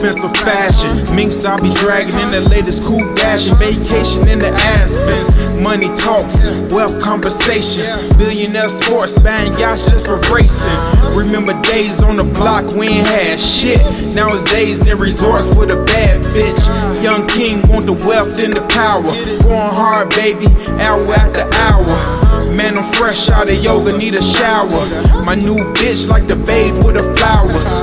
Fashion, minks, I'll be dragging in the latest cool dashing. Vacation in the Aspens. Money talks, wealth conversations. Billionaire sports, buying yachts just for racing. Remember days on the block, we ain't had shit. Now it's days in resorts with a bad bitch. Young king want the wealth and the power. Going hard, baby, hour after hour. Man, I'm fresh out of yoga, need a shower. My new bitch like the babe with the flowers.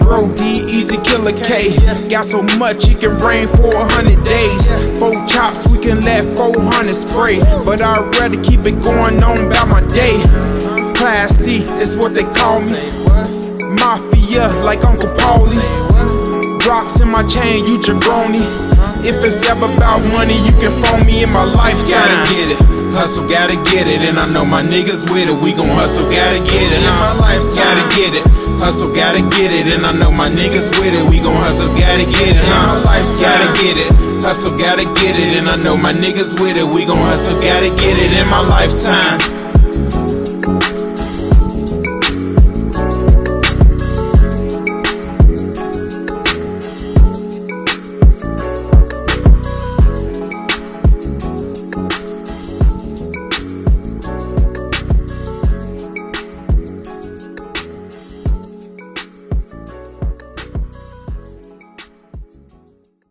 Bro, D, easy killer K. Got so much he can rain for a hundred days. Four chops, we can let 400 spray. But I'd rather keep it going on about my day. Class C, it's what they call me. Mafia, like Uncle Paulie. Rocks in my chain, you jabroni. If it's ever about money, you can phone me in my lifetime. Gotta get it, hustle, gotta get it, and I know my niggas with it. We gon' hustle, gotta get it. In my lifetime. Gotta get it, hustle, gotta get it, and I know my niggas with it. We gon' hustle, gotta get it. In my lifetime. Gotta get it, hustle, gotta get it, and I know my niggas with it. We gon' hustle, gotta get it in my lifetime.